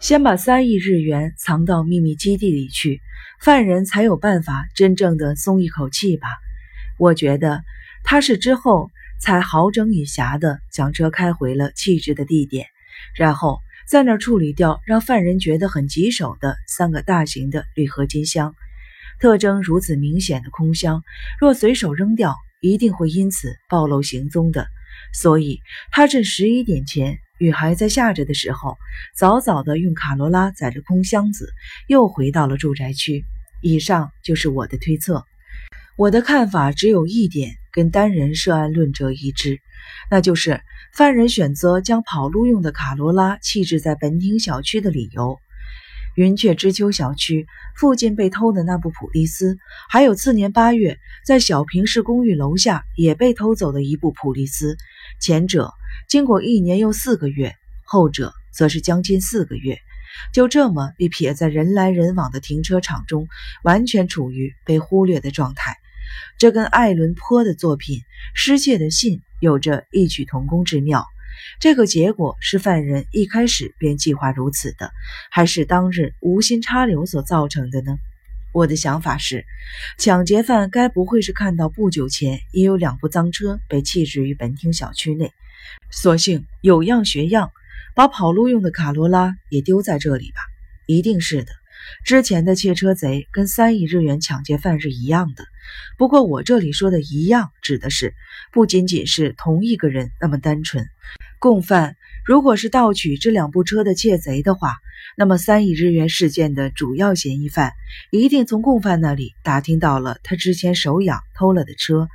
先把三亿日元藏到秘密基地里去，犯人才有办法真正的松一口气吧。我觉得他是之后才好整以暇的将车开回了弃置的地点，然后在那儿处理掉让犯人觉得很棘手的三个大型的铝合金箱。特征如此明显的空箱，若随手扔掉，一定会因此暴露行踪的。所以他趁十一点前雨还在下着的时候，早早的用卡罗拉载着空箱子，又回到了住宅区。以上就是我的推测。我的看法只有一点，跟单人涉案论者一致，那就是犯人选择将跑路用的卡罗拉弃置在本町小区的理由。云雀之丘小区附近被偷的那部普利斯，还有次年八月在小平市公寓楼下也被偷走的一部普利斯，前者经过一年又四个月，后者则是将近四个月，就这么被撇在人来人往的停车场中，完全处于被忽略的状态。这跟艾伦坡的作品《失窃的信》有着异曲同工之妙。这个结果是犯人一开始便计划如此的，还是当日无心插柳所造成的呢？我的想法是，抢劫犯该不会是看到不久前也有两部赃车被弃置于本町小区内，索性有样学样，把跑路用的卡罗拉也丢在这里吧？一定是的。之前的窃车贼跟三亿日元抢劫犯是一样的，不过我这里说的一样，指的是不仅仅是同一个人那么单纯。共犯如果是盗取这两部车的窃贼的话，那么三亿日元事件的主要嫌疑犯一定从共犯那里打听到了他之前手痒偷了的车，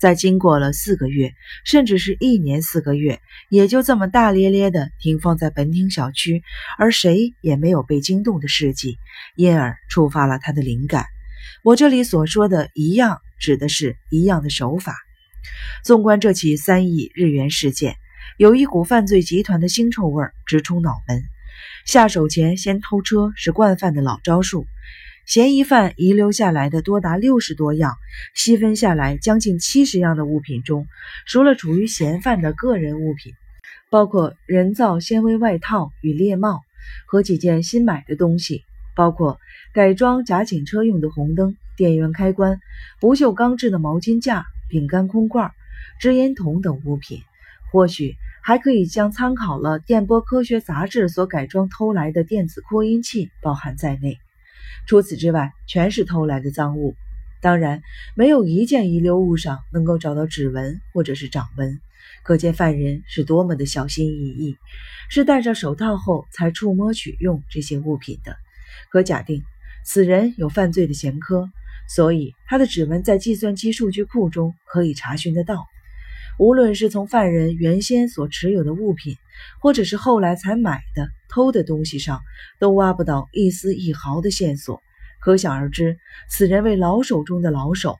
在经过了四个月，甚至是一年四个月，也就这么大咧咧的停放在本町小区，而谁也没有被惊动的事迹，因而触发了他的灵感。我这里所说的一样，指的是一样的手法。纵观这起三亿日元事件。有一股犯罪集团的腥臭味直冲脑门。下手前先偷车是惯犯的老招数。嫌疑犯遗留下来的多达六十多样，细分下来将近七十样的物品中，除了处于嫌犯的个人物品，包括人造纤维外套与猎帽和几件新买的东西，包括改装假警车用的红灯、电源开关、不锈钢制的毛巾架、饼干空罐、支烟筒等物品。或许还可以将参考了《电波科学杂志》所改装偷来的电子扩音器包含在内。除此之外，全是偷来的赃物。当然，没有一件遗留物上能够找到指纹或者是掌纹，可见犯人是多么的小心翼翼，是戴着手套后才触摸取用这些物品的。可假定此人有犯罪的前科，所以他的指纹在计算机数据库中可以查询得到。无论是从犯人原先所持有的物品，或者是后来才买的偷的东西上，都挖不到一丝一毫的线索。可想而知，此人为老手中的老手。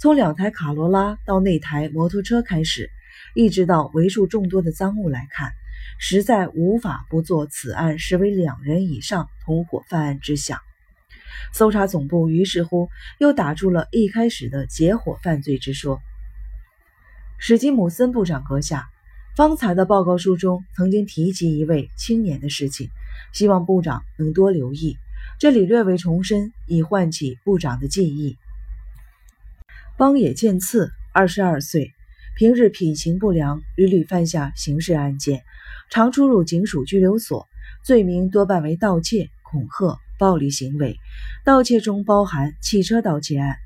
从两台卡罗拉到那台摩托车开始，一直到为数众多的赃物来看，实在无法不做此案实为两人以上同伙犯案之想。搜查总部于是乎又打出了一开始的结伙犯罪之说。史基姆森部长阁下，方才的报告书中曾经提及一位青年的事情，希望部长能多留意。这里略为重申，以唤起部长的记忆。邦野健次，二十二岁，平日品行不良，屡屡犯下刑事案件，常出入警署拘留所，罪名多半为盗窃、恐吓、暴力行为。盗窃中包含汽车盗窃案。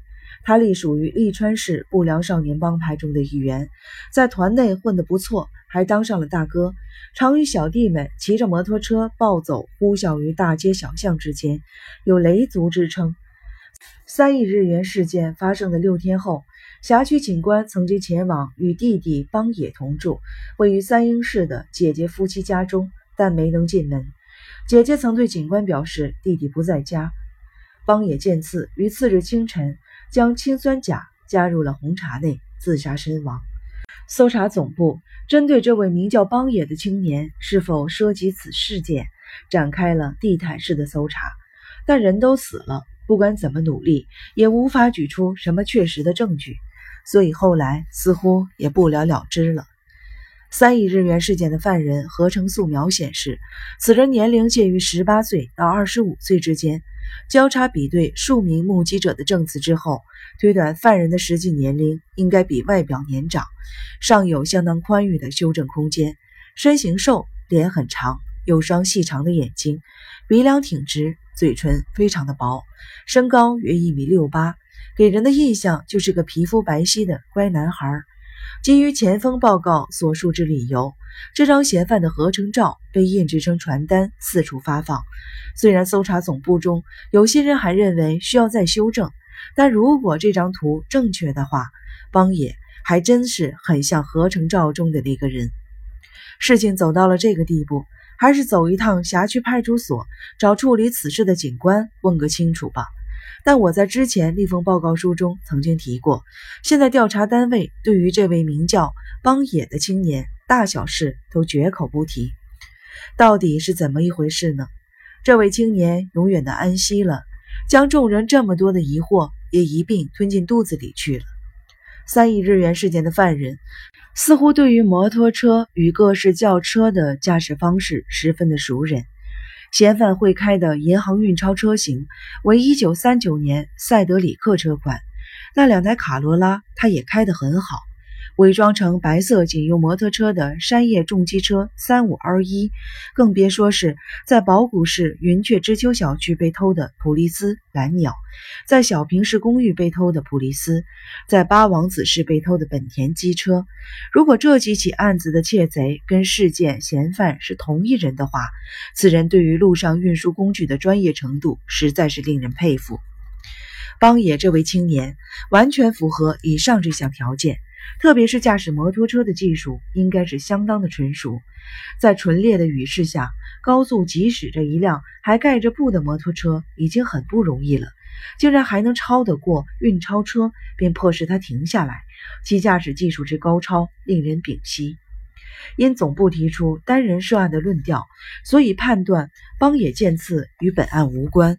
他隶属于利川市不良少年帮派中的一员，在团内混得不错，还当上了大哥，常与小弟们骑着摩托车暴走，呼啸于大街小巷之间，有雷族之称。三亿日元事件发生的六天后，辖区警官曾经前往与弟弟邦野同住、位于三英市的姐姐夫妻家中，但没能进门。姐姐曾对警官表示弟弟不在家。邦野见次于次日清晨。将氰酸钾加入了红茶内，自杀身亡。搜查总部针对这位名叫邦野的青年是否涉及此事件，展开了地毯式的搜查，但人都死了，不管怎么努力，也无法举出什么确实的证据，所以后来似乎也不了了之了。三亿日元事件的犯人合成素描显示，此人年龄介于十八岁到二十五岁之间。交叉比对数名目击者的证词之后，推断犯人的实际年龄应该比外表年长，尚有相当宽裕的修正空间。身形瘦，脸很长，有双细长的眼睛，鼻梁挺直，嘴唇非常的薄，身高约一米六八，给人的印象就是个皮肤白皙的乖男孩。基于前锋报告所述之理由，这张嫌犯的合成照被印制成传单，四处发放。虽然搜查总部中有些人还认为需要再修正，但如果这张图正确的话，邦野还真是很像合成照中的那个人。事情走到了这个地步，还是走一趟辖区派出所，找处理此事的警官问个清楚吧。但我在之前立封报告书中曾经提过，现在调查单位对于这位名叫邦野的青年，大小事都绝口不提。到底是怎么一回事呢？这位青年永远的安息了，将众人这么多的疑惑也一并吞进肚子里去了。三亿日元事件的犯人，似乎对于摩托车与各式轿车的驾驶方式十分的熟人。嫌犯会开的银行运钞车型为一九三九年赛德里克车款，那两台卡罗拉他也开得很好。伪装成白色警用摩托车的山叶重机车三五二一，更别说是在宝谷市云雀之丘小区被偷的普利斯蓝鸟，在小平市公寓被偷的普利斯，在八王子市被偷的本田机车。如果这几起案子的窃贼跟事件嫌犯是同一人的话，此人对于路上运输工具的专业程度实在是令人佩服。邦野这位青年完全符合以上这项条件。特别是驾驶摩托车的技术应该是相当的纯熟，在纯烈的雨势下，高速疾驶着一辆还盖着布的摩托车已经很不容易了，竟然还能超得过运钞车，便迫使他停下来，其驾驶技术之高超令人屏息。因总部提出单人涉案的论调，所以判断邦野健次与本案无关，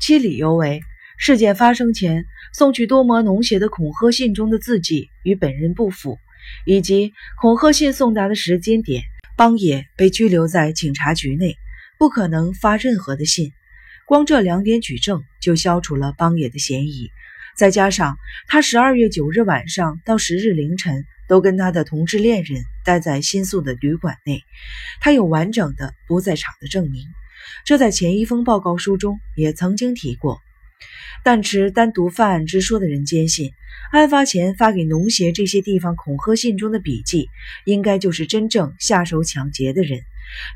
其理由为。事件发生前送去多摩农协的恐吓信中的字迹与本人不符，以及恐吓信送达的时间点，邦野被拘留在警察局内，不可能发任何的信。光这两点举证就消除了邦野的嫌疑。再加上他十二月九日晚上到十日凌晨都跟他的同志恋人待在新宿的旅馆内，他有完整的不在场的证明。这在前一封报告书中也曾经提过。但持单独犯案之说的人坚信，案发前发给农协这些地方恐吓信中的笔记，应该就是真正下手抢劫的人。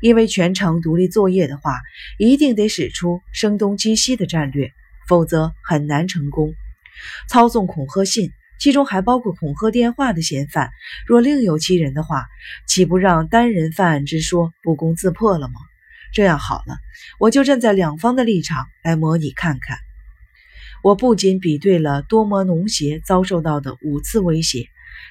因为全程独立作业的话，一定得使出声东击西的战略，否则很难成功。操纵恐吓信，其中还包括恐吓电话的嫌犯，若另有其人的话，岂不让单人犯案之说不攻自破了吗？这样好了，我就站在两方的立场来模拟看看。我不仅比对了多摩农协遭受到的五次威胁，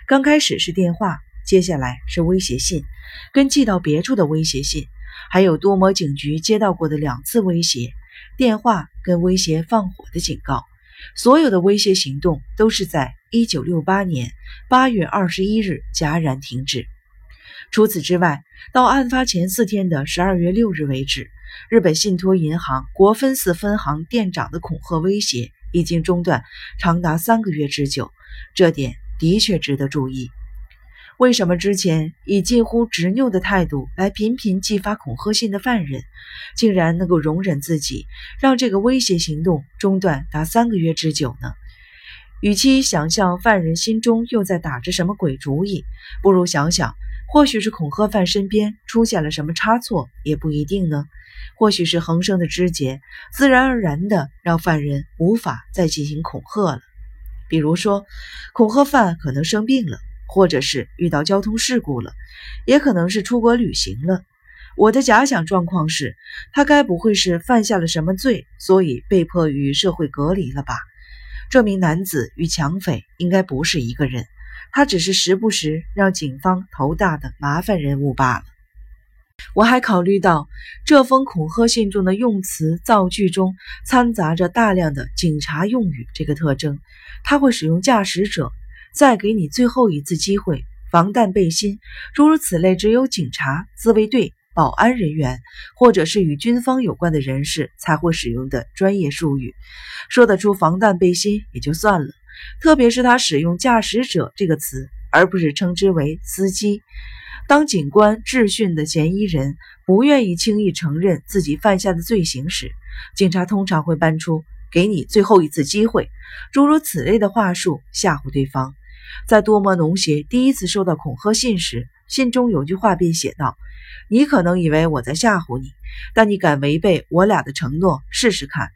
刚开始是电话，接下来是威胁信，跟寄到别处的威胁信，还有多摩警局接到过的两次威胁电话跟威胁放火的警告。所有的威胁行动都是在一九六八年八月二十一日戛然停止。除此之外，到案发前四天的十二月六日为止，日本信托银行国分寺分行店长的恐吓威胁。已经中断长达三个月之久，这点的确值得注意。为什么之前以近乎执拗的态度来频频寄发恐吓信的犯人，竟然能够容忍自己让这个威胁行动中断达三个月之久呢？与其想象犯人心中又在打着什么鬼主意，不如想想，或许是恐吓犯身边出现了什么差错，也不一定呢。或许是横生的枝节，自然而然的让犯人无法再进行恐吓了。比如说，恐吓犯可能生病了，或者是遇到交通事故了，也可能是出国旅行了。我的假想状况是，他该不会是犯下了什么罪，所以被迫与社会隔离了吧？这名男子与抢匪应该不是一个人，他只是时不时让警方头大的麻烦人物罢了。我还考虑到这封恐吓信中的用词造句中掺杂着大量的警察用语这个特征，他会使用驾驶者再给你最后一次机会，防弹背心，诸如此类，只有警察、自卫队、保安人员，或者是与军方有关的人士才会使用的专业术语。说得出防弹背心也就算了，特别是他使用“驾驶者”这个词，而不是称之为司机。当警官质询的嫌疑人不愿意轻易承认自己犯下的罪行时，警察通常会搬出“给你最后一次机会”诸如此类的话术吓唬对方。在多摩农协第一次收到恐吓信时，信中有句话便写道：“你可能以为我在吓唬你，但你敢违背我俩的承诺试试看。”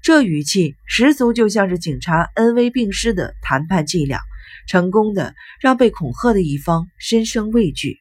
这语气十足就像是警察恩威并施的谈判伎俩，成功的让被恐吓的一方心生畏惧。